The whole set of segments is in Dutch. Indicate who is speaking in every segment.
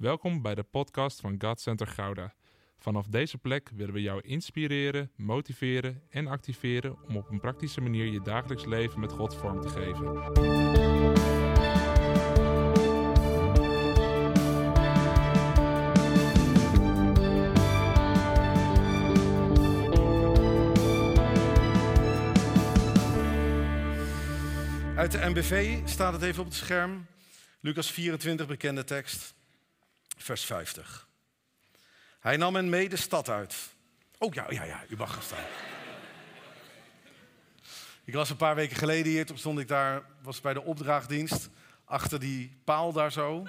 Speaker 1: Welkom bij de podcast van God Center Gouda. Vanaf deze plek willen we jou inspireren, motiveren en activeren om op een praktische manier je dagelijks leven met God vorm te geven.
Speaker 2: Uit de MBV staat het even op het scherm. Lucas 24, bekende tekst, vers 50. Hij nam hen mee de stad uit. Oh ja, ja, ja, u mag gaan staan. ik was een paar weken geleden hier, toen stond ik daar, was bij de opdrachtdienst, achter die paal daar zo.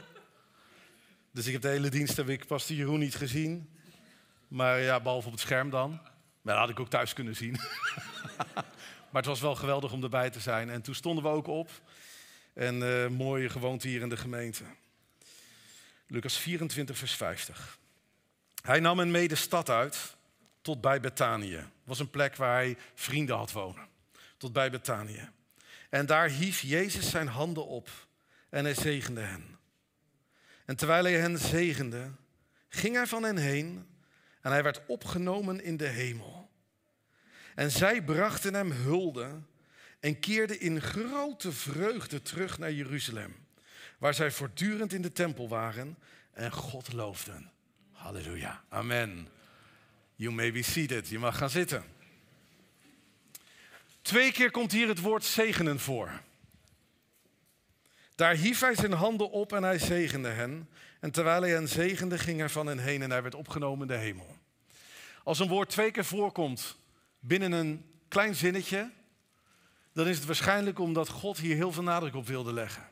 Speaker 2: Dus ik heb de hele dienst, heb ik pastor Jeroen niet gezien. Maar ja, behalve op het scherm dan. Maar dat had ik ook thuis kunnen zien. Maar het was wel geweldig om erbij te zijn. En toen stonden we ook op. En uh, mooie gewoonte hier in de gemeente. Lucas 24, vers 50. Hij nam hen mee de stad uit tot bij Betanië. Het was een plek waar hij vrienden had wonen. Tot bij Betanië. En daar hief Jezus zijn handen op en hij zegende hen. En terwijl hij hen zegende, ging hij van hen heen en hij werd opgenomen in de hemel. En zij brachten hem hulde en keerden in grote vreugde terug naar Jeruzalem, waar zij voortdurend in de tempel waren en God loofden. Halleluja. Amen. You may be seated. Je mag gaan zitten. Twee keer komt hier het woord zegenen voor. Daar hief hij zijn handen op en hij zegende hen. En terwijl hij hen zegende, ging hij van hen heen en hij werd opgenomen in de hemel. Als een woord twee keer voorkomt binnen een klein zinnetje, dan is het waarschijnlijk omdat God hier heel veel nadruk op wilde leggen.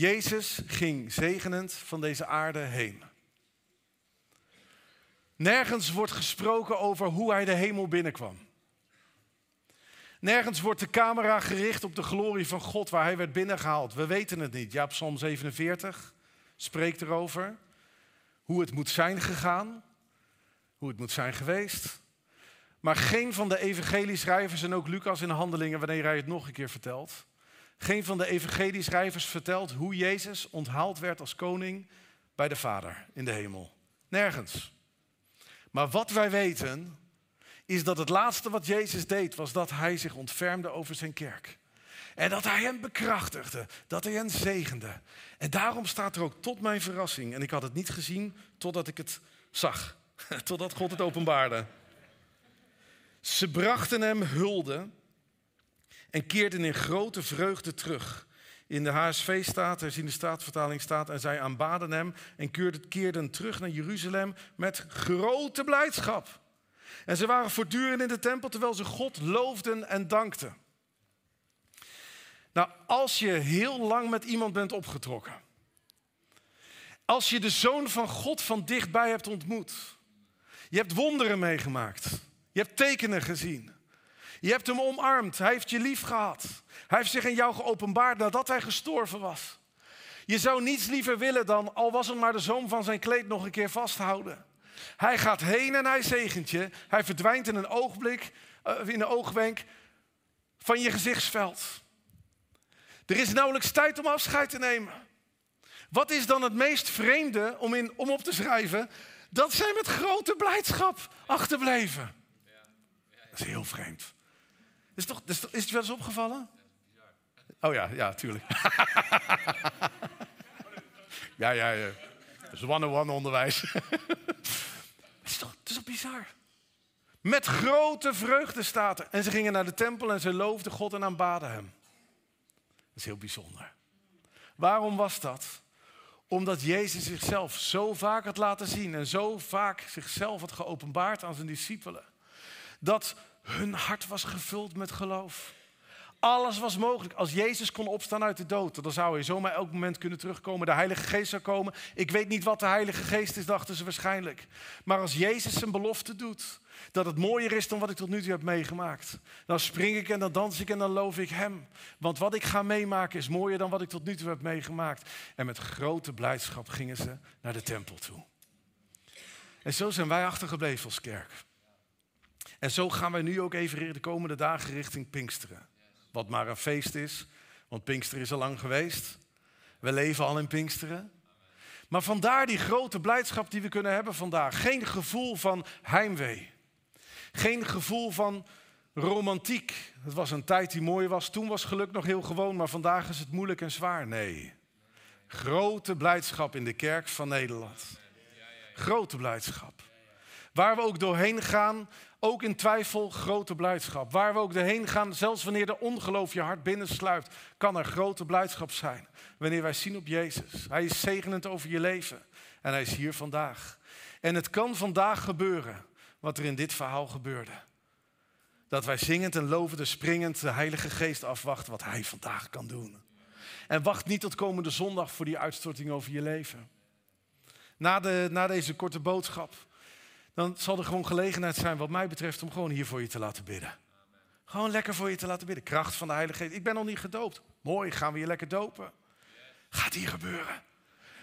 Speaker 2: Jezus ging zegenend van deze aarde heen. Nergens wordt gesproken over hoe hij de hemel binnenkwam. Nergens wordt de camera gericht op de glorie van God waar hij werd binnengehaald. We weten het niet. Ja, Psalm 47 spreekt erover. Hoe het moet zijn gegaan. Hoe het moet zijn geweest. Maar geen van de evangelieschrijvers en ook Lucas in Handelingen, wanneer hij het nog een keer vertelt, geen van de evangelieschrijvers vertelt hoe Jezus onthaald werd als koning bij de Vader in de hemel. Nergens. Maar wat wij weten, is dat het laatste wat Jezus deed, was dat hij zich ontfermde over zijn kerk. En dat hij hen bekrachtigde, dat hij hen zegende. En daarom staat er ook tot mijn verrassing, en ik had het niet gezien totdat ik het zag, totdat God het openbaarde. Ze brachten hem hulde en keerden in grote vreugde terug. In de HSV staat, er in de staatsvertaling staat, en zij aanbaden hem en keerden terug naar Jeruzalem met grote blijdschap. En ze waren voortdurend in de tempel terwijl ze God loofden en dankten. Nou, als je heel lang met iemand bent opgetrokken, als je de zoon van God van dichtbij hebt ontmoet, je hebt wonderen meegemaakt. Je hebt tekenen gezien. Je hebt hem omarmd. Hij heeft je lief gehad. Hij heeft zich in jou geopenbaard nadat hij gestorven was. Je zou niets liever willen dan, al was het maar de zoom van zijn kleed, nog een keer vasthouden. Hij gaat heen en hij zegent je. Hij verdwijnt in een oogblik, eh, in een oogwenk van je gezichtsveld. Er is nauwelijks tijd om afscheid te nemen. Wat is dan het meest vreemde om, in, om op te schrijven? Dat zij met grote blijdschap achterbleven. Dat is heel vreemd. Is, toch, is, is het wel eens opgevallen? Oh ja, ja, tuurlijk. ja, ja, ja. Dat is one-on-one onderwijs. het, is toch, is toch bizar? Met grote vreugde staat er. En ze gingen naar de tempel en ze loofden God en aanbaden hem. Dat is heel bijzonder. Waarom was dat? Omdat Jezus zichzelf zo vaak had laten zien en zo vaak zichzelf had geopenbaard aan zijn discipelen dat hun hart was gevuld met geloof. Alles was mogelijk. Als Jezus kon opstaan uit de dood, dan zou hij zomaar elk moment kunnen terugkomen. De Heilige Geest zou komen. Ik weet niet wat de Heilige Geest is, dachten ze waarschijnlijk. Maar als Jezus zijn belofte doet, dat het mooier is dan wat ik tot nu toe heb meegemaakt, dan spring ik en dan dans ik en dan loof ik Hem. Want wat ik ga meemaken is mooier dan wat ik tot nu toe heb meegemaakt. En met grote blijdschap gingen ze naar de tempel toe. En zo zijn wij achtergebleven als kerk. En zo gaan wij nu ook even de komende dagen richting Pinksteren. Wat maar een feest is, want Pinksteren is al lang geweest. We leven al in Pinksteren. Maar vandaar die grote blijdschap die we kunnen hebben vandaag. Geen gevoel van heimwee. Geen gevoel van romantiek. Het was een tijd die mooi was. Toen was geluk nog heel gewoon, maar vandaag is het moeilijk en zwaar. Nee. Grote blijdschap in de kerk van Nederland. Grote blijdschap. Waar we ook doorheen gaan, ook in twijfel, grote blijdschap. Waar we ook doorheen gaan, zelfs wanneer de ongeloof je hart binnensluipt, kan er grote blijdschap zijn. Wanneer wij zien op Jezus. Hij is zegenend over je leven. En hij is hier vandaag. En het kan vandaag gebeuren wat er in dit verhaal gebeurde. Dat wij zingend en lovend en springend de Heilige Geest afwachten wat Hij vandaag kan doen. En wacht niet tot komende zondag voor die uitstorting over je leven. Na, de, na deze korte boodschap, dan zal er gewoon gelegenheid zijn, wat mij betreft, om gewoon hier voor je te laten bidden. Gewoon lekker voor je te laten bidden. Kracht van de Heilige Geest. Ik ben nog niet gedoopt. Mooi, gaan we je lekker dopen. Gaat hier gebeuren.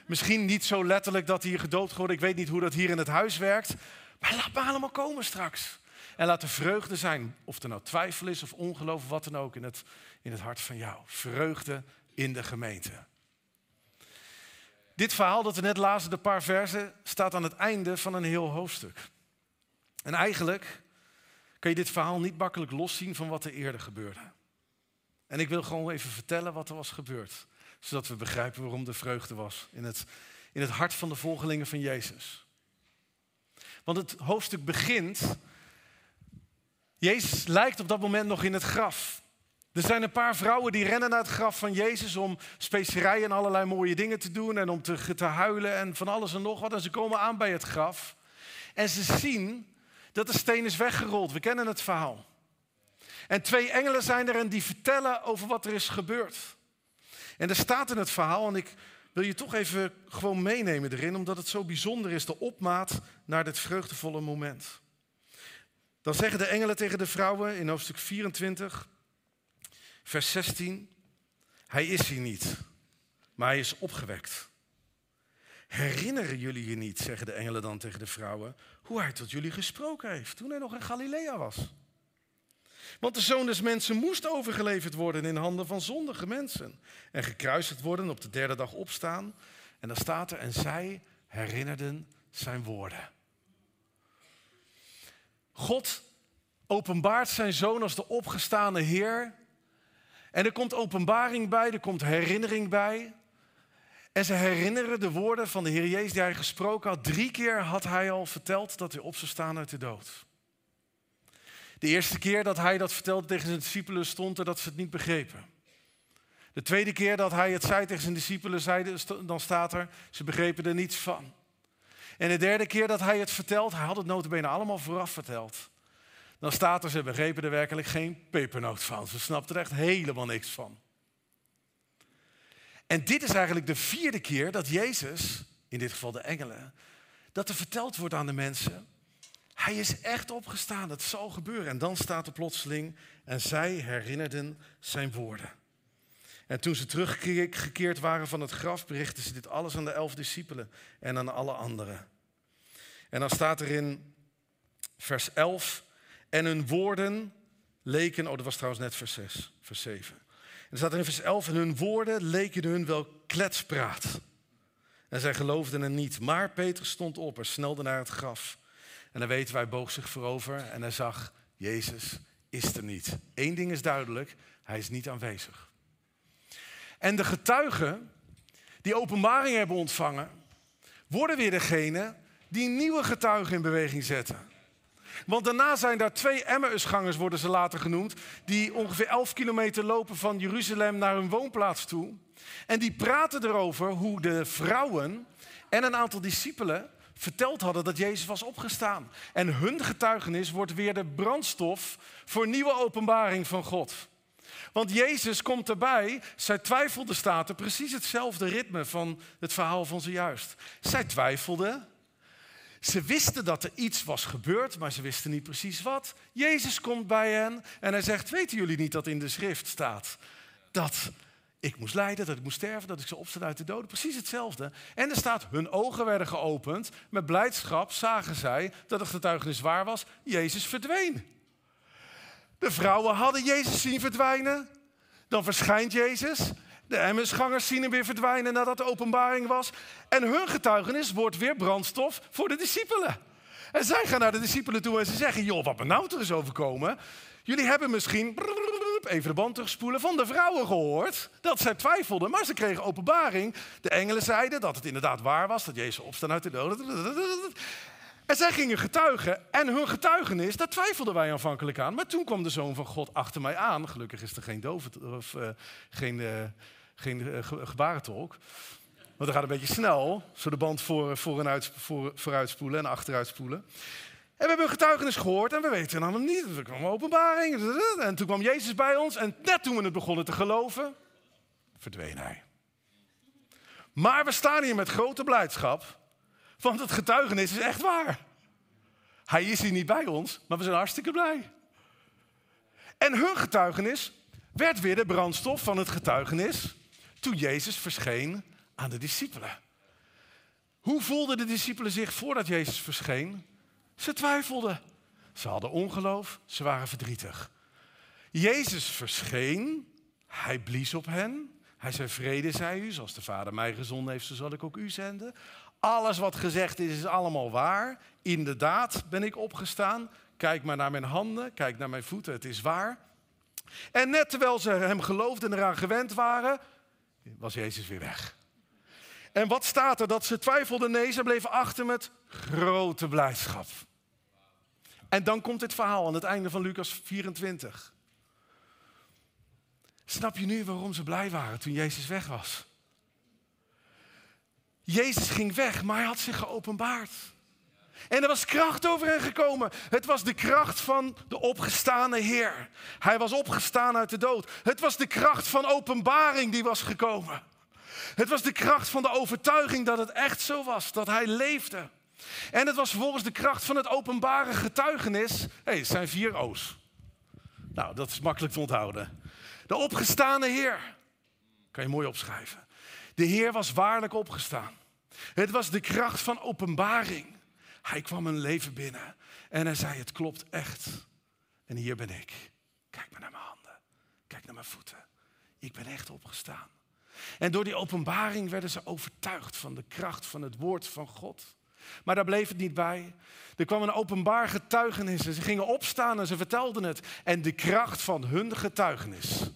Speaker 2: Misschien niet zo letterlijk dat hier gedoopt wordt. Ik weet niet hoe dat hier in het huis werkt. Maar laat me allemaal komen straks. En laat er vreugde zijn, of er nou twijfel is of ongeloof of wat dan ook in het, in het hart van jou. Vreugde in de gemeente. Dit verhaal dat we net lazen, de paar versen, staat aan het einde van een heel hoofdstuk. En eigenlijk kan je dit verhaal niet makkelijk loszien van wat er eerder gebeurde. En ik wil gewoon even vertellen wat er was gebeurd, zodat we begrijpen waarom de vreugde was in het, in het hart van de volgelingen van Jezus. Want het hoofdstuk begint Jezus lijkt op dat moment nog in het graf. Er zijn een paar vrouwen die rennen naar het graf van Jezus om specerijen en allerlei mooie dingen te doen en om te, huilen en van alles en nog wat. En ze komen aan bij het graf en ze zien dat de steen is weggerold. We kennen het verhaal. En twee engelen zijn er en die vertellen over wat er is gebeurd. En er staat in het verhaal, en ik wil je toch even gewoon meenemen erin, omdat het zo bijzonder is, de opmaat naar dit vreugdevolle moment. Dan zeggen de engelen tegen de vrouwen in hoofdstuk 24, vers 16, hij is hier niet, maar hij is opgewekt. Herinneren jullie je niet, zeggen de engelen dan tegen de vrouwen, hoe hij tot jullie gesproken heeft toen hij nog in Galilea was? Want de zoon des mensen moest overgeleverd worden in handen van zondige mensen en gekruisigd worden, op de derde dag opstaan. En dan staat er, en zij herinnerden zijn woorden. God openbaart zijn zoon als de opgestane Heer. En er komt openbaring bij, er komt herinnering bij. En ze herinneren de woorden van de Heer Jezus die hij gesproken had. Drie keer had hij al verteld dat hij op zou staan uit de dood. De eerste keer dat hij dat vertelde tegen zijn discipelen stond er dat ze het niet begrepen. De tweede keer dat hij het zei tegen zijn discipelen, zei, dan staat er, ze begrepen er niets van. En de derde keer dat hij het vertelt, hij had het notabene allemaal vooraf verteld. Dan staat er, ze begrepen er werkelijk geen pepernoot van. Ze snapten er echt helemaal niks van. En dit is eigenlijk de vierde keer dat Jezus, in dit geval de engelen, dat er verteld wordt aan de mensen. Hij is echt opgestaan, het zal gebeuren. En dan staat er plotseling, en zij herinnerden zijn woorden. En toen ze teruggekeerd waren van het graf, berichten ze dit alles aan de elf discipelen en aan alle anderen. En dan staat er in vers 11, en hun woorden leken, oh dat was trouwens net vers 6, vers 7. En er staat er in vers 11, en hun woorden leken hun wel kletspraat. En zij geloofden er niet. Maar Petrus stond op en snelde naar het graf. En dan weten wij, boog zich voorover en hij zag, Jezus is er niet. Eén ding is duidelijk, hij is niet aanwezig. En de getuigen die openbaring hebben ontvangen, worden weer degene die nieuwe getuigen in beweging zetten. Want daarna zijn daar twee Emmausgangers, worden ze later genoemd, die ongeveer 11 kilometer lopen van Jeruzalem naar hun woonplaats toe. En die praten erover hoe de vrouwen en een aantal discipelen verteld hadden dat Jezus was opgestaan. En hun getuigenis wordt weer de brandstof voor nieuwe openbaring van God. Want Jezus komt erbij. Zij twijfelde, staat er precies hetzelfde ritme van het verhaal van zojuist. Zij twijfelde. Ze wisten dat er iets was gebeurd, maar ze wisten niet precies wat. Jezus komt bij hen en hij zegt: Weten jullie niet dat in de schrift staat dat ik moest lijden, dat ik moest sterven, dat ik zou opstaan uit de doden? Precies hetzelfde. En er staat: Hun ogen werden geopend. Met blijdschap zagen zij dat het getuigenis waar was. Jezus verdween. De vrouwen hadden Jezus zien verdwijnen. Dan verschijnt Jezus. De Emmausgangers zien hem weer verdwijnen nadat de openbaring was. En hun getuigenis wordt weer brandstof voor de discipelen. En zij gaan naar de discipelen toe en ze zeggen: Joh, wat me toch is overkomen. Jullie hebben misschien, even de band terugspoelen, van de vrouwen gehoord dat zij twijfelden, maar ze kregen openbaring. De engelen zeiden dat het inderdaad waar was, dat Jezus opstaan uit de doden. En zij gingen getuigen. En hun getuigenis, daar twijfelden wij aanvankelijk aan. Maar toen kwam de zoon van God achter mij aan. Gelukkig is er geen, dove, of, uh, geen, uh, geen uh, gebarentolk. Want dat gaat een beetje snel. Zo de band voor, voor en uit, voor, vooruitspoelen en achteruitspoelen. En we hebben getuigenis gehoord en we weten het niet. Er kwam openbaring. En toen kwam Jezus bij ons. En net toen we het begonnen te geloven, verdween hij. Maar we staan hier met grote blijdschap. Want het getuigenis is echt waar. Hij is hier niet bij ons, maar we zijn hartstikke blij. En hun getuigenis werd weer de brandstof van het getuigenis toen Jezus verscheen aan de discipelen. Hoe voelden de discipelen zich voordat Jezus verscheen? Ze twijfelden. Ze hadden ongeloof, ze waren verdrietig. Jezus verscheen, hij blies op hen. Hij zei: Vrede zij u, zoals de Vader mij gezonden heeft, zo zal ik ook u zenden. Alles wat gezegd is, is allemaal waar. Inderdaad ben ik opgestaan. Kijk maar naar mijn handen, kijk naar mijn voeten, het is waar. En net terwijl ze hem geloofden en eraan gewend waren, was Jezus weer weg. En wat staat er? Dat ze twijfelden? Nee, ze bleven achter met grote blijdschap. En dan komt dit verhaal aan het einde van Lucas 24. Snap je nu waarom ze blij waren toen Jezus weg was? Jezus ging weg, maar hij had zich geopenbaard. En er was kracht over hen gekomen. Het was de kracht van de opgestane Heer. Hij was opgestaan uit de dood. Het was de kracht van openbaring die was gekomen. Het was de kracht van de overtuiging dat het echt zo was, dat hij leefde. En het was vervolgens de kracht van het openbare getuigenis. Hé, hey, het zijn vier O's. Nou, dat is makkelijk te onthouden. De opgestane Heer. Kan je mooi opschrijven. De Heer was waarlijk opgestaan. Het was de kracht van openbaring. Hij kwam een leven binnen en hij zei: Het klopt echt. En hier ben ik. Kijk maar naar mijn handen. Kijk naar mijn voeten. Ik ben echt opgestaan. En door die openbaring werden ze overtuigd van de kracht van het woord van God. Maar daar bleef het niet bij. Er kwam een openbaar getuigenis en ze gingen opstaan en ze vertelden het. En de kracht van hun getuigenis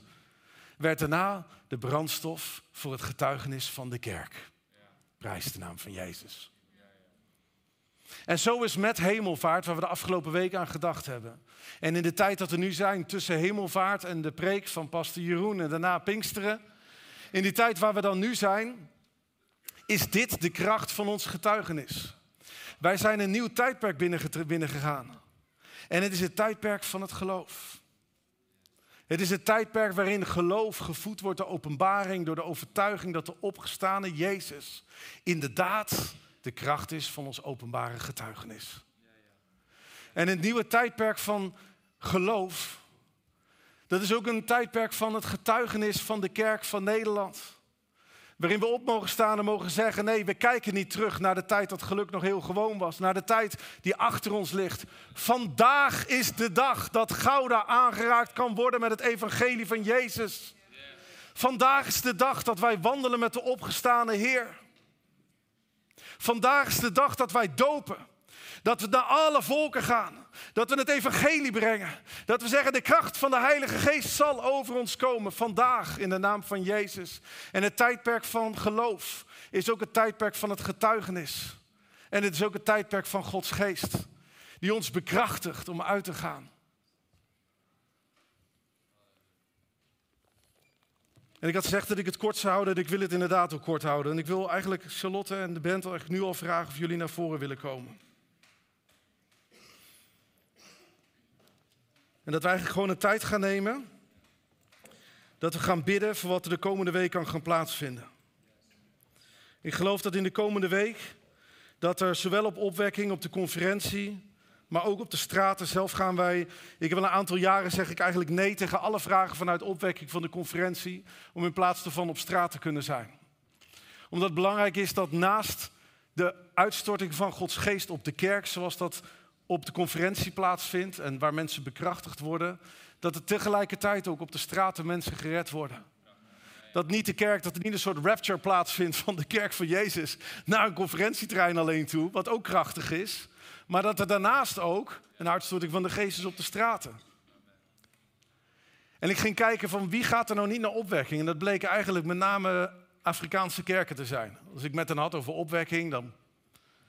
Speaker 2: werd daarna de brandstof voor het getuigenis van de kerk. Prijs de naam van Jezus. En zo is met hemelvaart, waar we de afgelopen week aan gedacht hebben. En in de tijd dat we nu zijn tussen hemelvaart en de preek van pastor Jeroen en daarna Pinksteren. In die tijd waar we dan nu zijn, is dit de kracht van ons getuigenis. Wij zijn een nieuw tijdperk binnengegaan. En het is het tijdperk van het geloof. Het is het tijdperk waarin geloof gevoed wordt, de openbaring, door de overtuiging dat de opgestane Jezus inderdaad de kracht is van ons openbare getuigenis. En het nieuwe tijdperk van geloof, dat is ook een tijdperk van het getuigenis van de kerk van Nederland. Waarin we op mogen staan en mogen zeggen: nee, we kijken niet terug naar de tijd dat geluk nog heel gewoon was. Naar de tijd die achter ons ligt. Vandaag is de dag dat Gouda aangeraakt kan worden met het evangelie van Jezus. Vandaag is de dag dat wij wandelen met de opgestane Heer. Vandaag is de dag dat wij dopen. Dat we naar alle volken gaan. Dat we het evangelie brengen. Dat we zeggen, de kracht van de Heilige Geest zal over ons komen vandaag in de naam van Jezus. En het tijdperk van geloof is ook het tijdperk van het getuigenis. En het is ook het tijdperk van Gods Geest. Die ons bekrachtigt om uit te gaan. En ik had gezegd dat ik het kort zou houden. En ik wil het inderdaad ook kort houden. En ik wil eigenlijk Charlotte en de band nu al vragen of jullie naar voren willen komen. En dat wij eigenlijk gewoon een tijd gaan nemen. Dat we gaan bidden voor wat er de komende week kan gaan plaatsvinden. Ik geloof dat in de komende week dat er zowel op opwekking, op de conferentie, maar ook op de straten zelf gaan wij. Ik heb al een aantal jaren zeg ik eigenlijk nee tegen alle vragen vanuit opwekking van de conferentie, om in plaats ervan op straat te kunnen zijn. Omdat het belangrijk is dat naast de uitstorting van Gods geest op de kerk, zoals dat op de conferentie plaatsvindt en waar mensen bekrachtigd worden, dat er tegelijkertijd ook op de straten mensen gered worden. Dat niet de kerk, dat er niet een soort rapture plaatsvindt van de kerk van Jezus naar een conferentietrein alleen toe, wat ook krachtig is. Maar dat er daarnaast ook een uitstorting van de geest is op de straten. En ik ging kijken van wie gaat er nou niet naar opwekking. En dat bleken eigenlijk met name Afrikaanse kerken te zijn. Als ik met hen had over opwekking, dan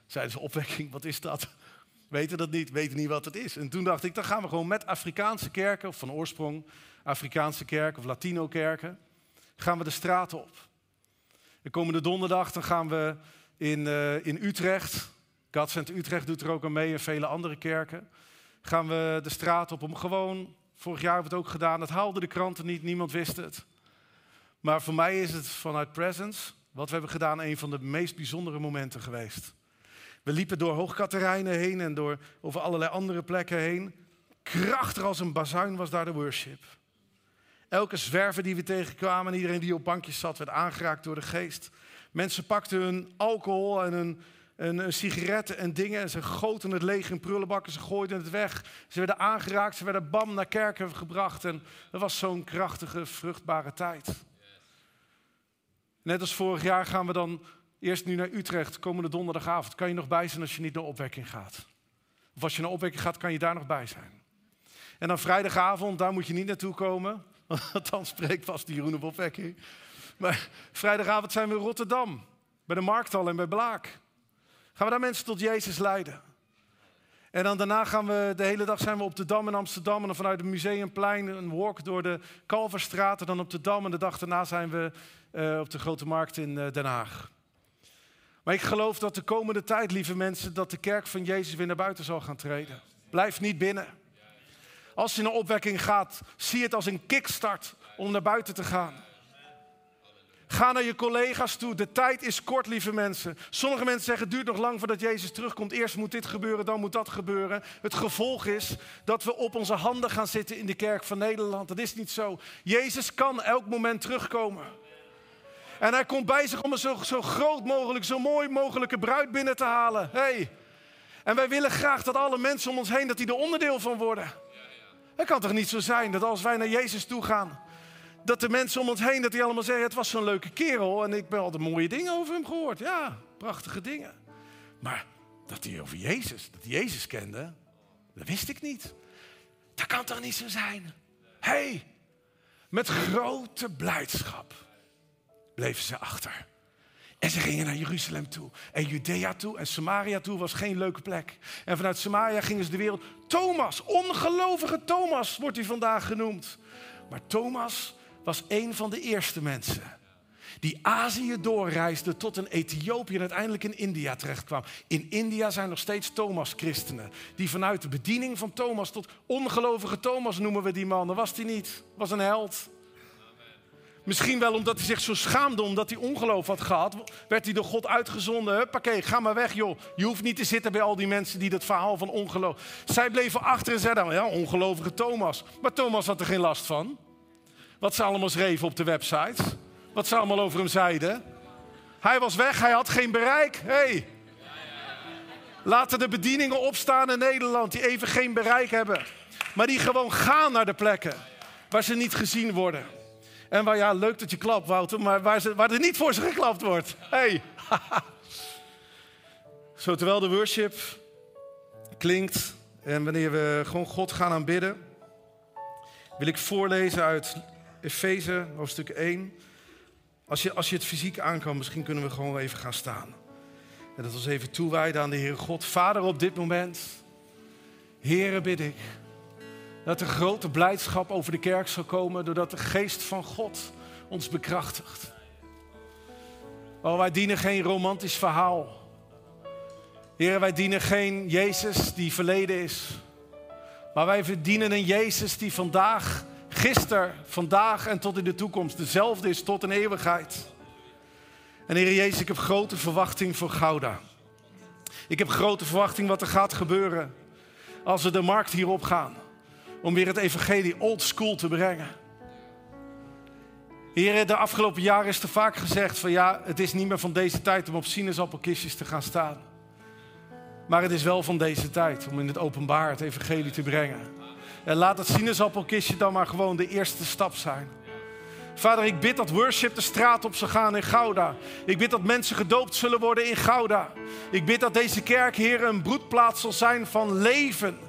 Speaker 2: zeiden ze opwekking, wat is dat? Weten dat niet, weten niet wat het is. En toen dacht ik, dan gaan we gewoon met Afrikaanse kerken, of van oorsprong Afrikaanse kerken of Latino kerken, gaan we de straat op. De komende donderdag dan gaan we in, uh, in Utrecht, Center Utrecht doet er ook aan mee en vele andere kerken, gaan we de straat op om gewoon, vorig jaar hebben we het ook gedaan, het haalde de kranten niet, niemand wist het. Maar voor mij is het vanuit Presence, wat we hebben gedaan, een van de meest bijzondere momenten geweest. We liepen door Hoogkaterijnen heen en door over allerlei andere plekken heen. Krachtig als een bazuin was daar de worship. Elke zwerver die we tegenkwamen, iedereen die op bankjes zat, werd aangeraakt door de geest. Mensen pakten hun alcohol en hun, hun, sigaretten en dingen en ze goten het leeg in prullenbakken, ze gooiden het weg. Ze werden aangeraakt, ze werden bam naar kerken gebracht en dat was zo'n krachtige, vruchtbare tijd. Net als vorig jaar gaan we dan eerst nu naar Utrecht, komende donderdagavond. Kan je nog bij zijn als je niet naar opwekking gaat? Of als je naar opwekking gaat, kan je daar nog bij zijn. En dan vrijdagavond, daar moet je niet naartoe komen. Want dan spreekt vast die Jeroen op opwekking. Maar vrijdagavond zijn we in Rotterdam. Bij de Markthal en bij Blaak. Gaan we daar mensen tot Jezus leiden. En dan daarna gaan we, de hele dag zijn we op de Dam in Amsterdam. En dan vanuit het Museumplein een walk door de Kalverstraat. En dan op de Dam. En de dag daarna zijn we uh, op de Grote Markt in uh, Den Haag. Maar ik geloof dat de komende tijd, lieve mensen, dat de kerk van Jezus weer naar buiten zal gaan treden. Blijf niet binnen. Als je naar opwekking gaat, zie het als een kickstart om naar buiten te gaan. Ga naar je collega's toe. De tijd is kort, lieve mensen. Sommige mensen zeggen: het duurt nog lang voordat Jezus terugkomt. Eerst moet dit gebeuren, dan moet dat gebeuren. Het gevolg is dat we op onze handen gaan zitten in de kerk van Nederland. Dat is niet zo. Jezus kan elk moment terugkomen. En hij komt bij zich om een zo, zo groot mogelijk, zo mooi mogelijke bruid binnen te halen. Hey. En wij willen graag dat alle mensen om ons heen, dat die er onderdeel van worden. Het kan toch niet zo zijn dat als wij naar Jezus toe gaan, dat de mensen om ons heen, dat die allemaal zeggen, het was zo'n leuke kerel en ik ben altijd mooie dingen over hem gehoord. Ja, prachtige dingen. Maar dat hij over Jezus, dat hij Jezus kende, dat wist ik niet. Dat kan toch niet zo zijn? Hé, hey, met grote blijdschap bleven ze achter. En ze gingen naar Jeruzalem toe. En Judea toe. En Samaria toe was geen leuke plek. En vanuit Samaria gingen ze de wereld. Thomas, ongelovige Thomas wordt hij vandaag genoemd. Maar Thomas was een van de eerste mensen. Die Azië doorreisde tot een Ethiopië en uiteindelijk in India terechtkwam. In India zijn nog steeds Thomas-christenen. Die vanuit de bediening van Thomas tot ongelovige Thomas noemen we die man. Dat was hij niet. Was een held. Misschien wel omdat hij zich zo schaamde, omdat hij ongeloof had gehad, werd hij door God uitgezonden. Huppakee, ga maar weg joh. Je hoeft niet te zitten bij al die mensen die dat verhaal van ongeloof... Zij bleven achter en zeiden, ja, ongelovige Thomas. Maar Thomas had er geen last van. Wat ze allemaal schreven op de website. Wat ze allemaal over hem zeiden. Hij was weg, hij had geen bereik. Hey. Laten de bedieningen opstaan in Nederland die even geen bereik hebben. Maar die gewoon gaan naar de plekken waar ze niet gezien worden. En waar, ja, leuk dat je klapt, Wouter, maar waar, ze, waar er niet voor ze geklapt wordt. Hey. Zo, terwijl de worship klinkt en wanneer we gewoon God gaan aanbidden, wil ik voorlezen uit Efeze, hoofdstuk 1. Als je, als je het fysiek aan kan, misschien kunnen we gewoon even gaan staan. En dat was even toewijden aan de Heere God. Vader, op dit moment, Heere, bid ik dat er grote blijdschap over de kerk zal komen doordat de geest van God ons bekrachtigt. Oh, wij dienen geen romantisch verhaal. Heer, wij dienen geen Jezus die verleden is. Maar wij verdienen een Jezus die vandaag, gisteren, vandaag en tot in de toekomst dezelfde is tot in eeuwigheid. En Heer Jezus, ik heb grote verwachting voor Gouda. Ik heb grote verwachting wat er gaat gebeuren als we de markt hierop gaan om weer het evangelie old school te brengen. Heer, de afgelopen jaren is er vaak gezegd van ja, het is niet meer van deze tijd om op sinaasappelkistjes te gaan staan. Maar het is wel van deze tijd om in het openbaar het evangelie te brengen. En laat het sinaasappelkistje dan maar gewoon de eerste stap zijn. Vader, ik bid dat worship de straat op zal gaan in Gouda. Ik bid dat mensen gedoopt zullen worden in Gouda. Ik bid dat deze kerk, Heer, een broedplaats zal zijn van leven.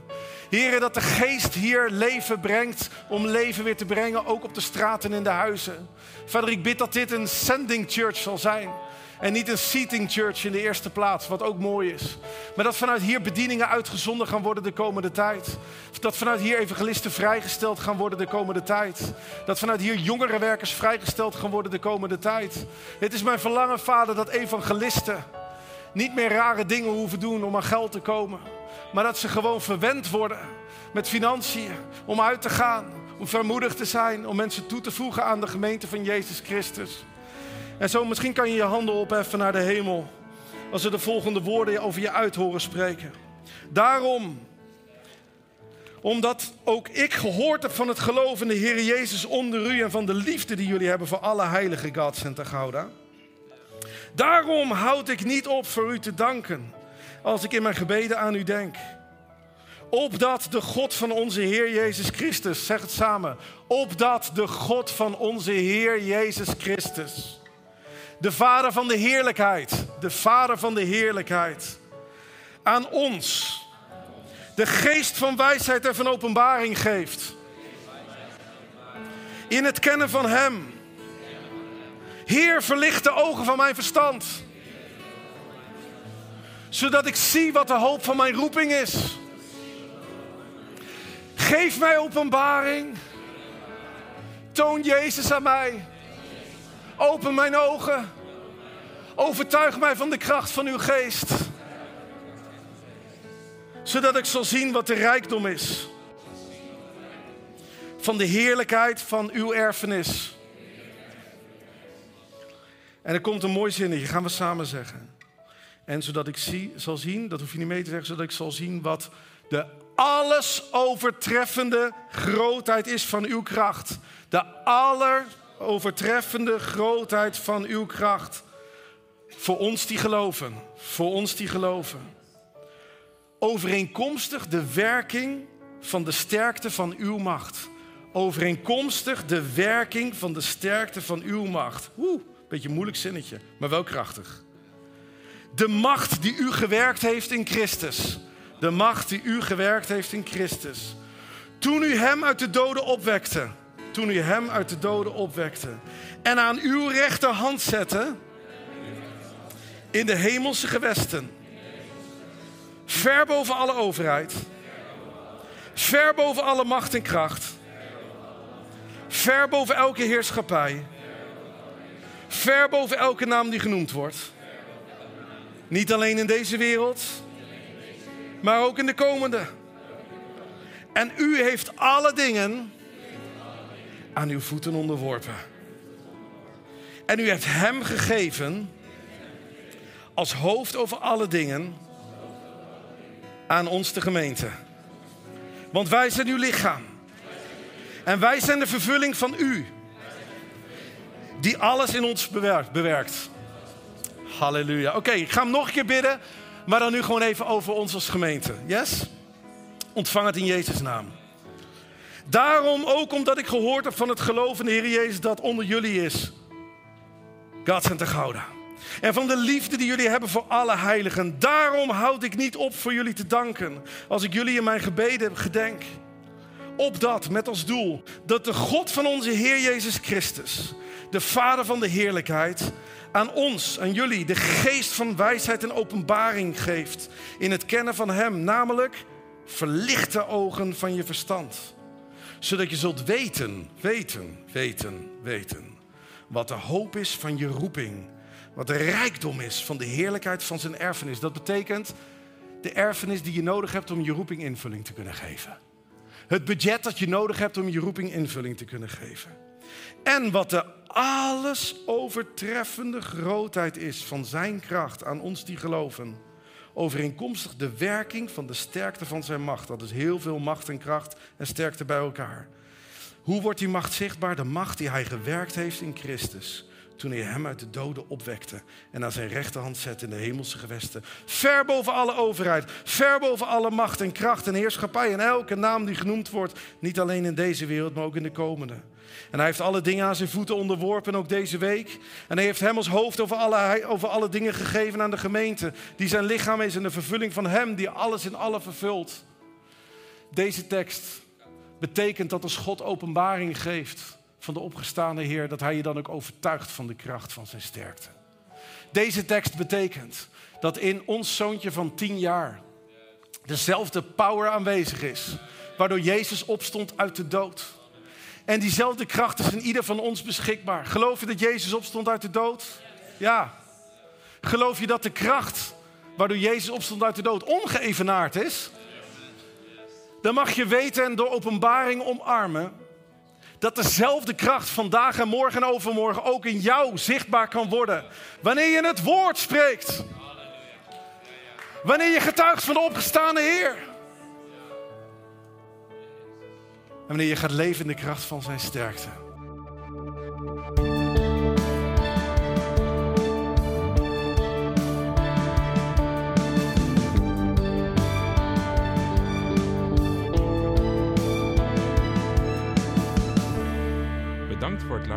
Speaker 2: Heer, dat de geest hier leven brengt om leven weer te brengen, ook op de straten en in de huizen. Vader, ik bid dat dit een sending church zal zijn. En niet een seating church in de eerste plaats, wat ook mooi is. Maar dat vanuit hier bedieningen uitgezonden gaan worden de komende tijd. Dat vanuit hier evangelisten vrijgesteld gaan worden de komende tijd. Dat vanuit hier jongerenwerkers vrijgesteld gaan worden de komende tijd. Het is mijn verlangen, vader, dat evangelisten niet meer rare dingen hoeven doen om aan geld te komen. Maar dat ze gewoon verwend worden met financiën om uit te gaan. Om vermoedigd te zijn, om mensen toe te voegen aan de gemeente van Jezus Christus. En zo misschien kan je je handen opheffen naar de hemel. Als we de volgende woorden over je uit horen spreken. Daarom, omdat ook ik gehoord heb van het geloof in de Heer Jezus onder u en van de liefde die jullie hebben voor alle heilige God Center Gouda. Daarom houd ik niet op voor u te danken als ik in mijn gebeden aan u denk. Opdat de God van onze Heer Jezus Christus, zeg het samen, opdat de God van onze Heer Jezus Christus de Vader van de heerlijkheid, de Vader van de heerlijkheid, aan ons de geest van wijsheid en van openbaring geeft. In het kennen van Hem. Heer, verlicht de ogen van mijn verstand. Zodat ik zie wat de hoop van mijn roeping is. Geef mij openbaring. Toon Jezus aan mij. Open mijn ogen. Overtuig mij van de kracht van uw geest. Zodat ik zal zien wat de rijkdom is. Van de heerlijkheid van uw erfenis. En er komt een mooi zinnetje, gaan we samen zeggen. En zodat ik zie, zal zien, dat hoef je niet mee te zeggen, zodat ik zal zien wat de alles overtreffende grootheid is van uw kracht. De aller overtreffende grootheid van uw kracht. Voor ons die geloven, voor ons die geloven. Overeenkomstig de werking van de sterkte van uw macht. Overeenkomstig de werking van de sterkte van uw macht. Oeh, beetje moeilijk zinnetje, maar wel krachtig. De macht die u gewerkt heeft in Christus. De macht die u gewerkt heeft in Christus. Toen u hem uit de doden opwekte toen u hem uit de doden opwekte en aan uw rechterhand zette in de hemelse gewesten. Ver boven alle overheid. Ver boven alle macht en kracht. Ver boven elke heerschappij. Ver boven elke naam die genoemd wordt. Niet alleen in deze wereld, maar ook in de komende. En u heeft alle dingen aan uw voeten onderworpen. En u hebt Hem gegeven als hoofd over alle dingen aan ons de gemeente. Want wij zijn uw lichaam. En wij zijn de vervulling van u. Die alles in ons bewerkt. Halleluja. Oké, ik ga hem nog een keer bidden. Maar dan nu gewoon even over ons als gemeente. Yes? Ontvang het in Jezus' naam. Daarom ook omdat ik gehoord heb van het geloof in de Heer Jezus dat onder jullie is. God zijn te gouden. En van de liefde die jullie hebben voor alle heiligen. Daarom houd ik niet op voor jullie te danken. Als ik jullie in mijn gebeden gedenk. Op dat met als doel dat de God van onze Heer Jezus Christus, de Vader van de heerlijkheid, aan ons, aan jullie, de geest van wijsheid en openbaring geeft in het kennen van Hem, namelijk verlichte ogen van je verstand zodat je zult weten, weten, weten, weten. Wat de hoop is van je roeping. Wat de rijkdom is van de heerlijkheid van zijn erfenis. Dat betekent de erfenis die je nodig hebt om je roeping invulling te kunnen geven. Het budget dat je nodig hebt om je roeping invulling te kunnen geven. En wat de alles overtreffende grootheid is van zijn kracht aan ons die geloven overeenkomstig de werking van de sterkte van zijn macht. Dat is heel veel macht en kracht en sterkte bij elkaar. Hoe wordt die macht zichtbaar? De macht die hij gewerkt heeft in Christus. Toen hij hem uit de doden opwekte en aan zijn rechterhand zette in de hemelse gewesten. Ver boven alle overheid, ver boven alle macht en kracht en heerschappij en elke naam die genoemd wordt, niet alleen in deze wereld, maar ook in de komende. En hij heeft alle dingen aan zijn voeten onderworpen, ook deze week. En hij heeft hem als hoofd over alle, over alle dingen gegeven aan de gemeente, die zijn lichaam is en de vervulling van hem, die alles in alle vervult. Deze tekst betekent dat als God openbaring geeft van de opgestaande Heer, dat Hij je dan ook overtuigt van de kracht van zijn sterkte. Deze tekst betekent dat in ons zoontje van tien jaar dezelfde power aanwezig is, waardoor Jezus opstond uit de dood. En diezelfde kracht is in ieder van ons beschikbaar. Geloof je dat Jezus opstond uit de dood? Ja. Geloof je dat de kracht waardoor Jezus opstond uit de dood ongeëvenaard is? Dan mag je weten en door openbaring omarmen dat dezelfde kracht vandaag en morgen en overmorgen ook in jou zichtbaar kan worden. Wanneer je het woord spreekt. Wanneer je getuigt van de opgestane Heer. En wanneer je gaat leven in de kracht van zijn sterkte.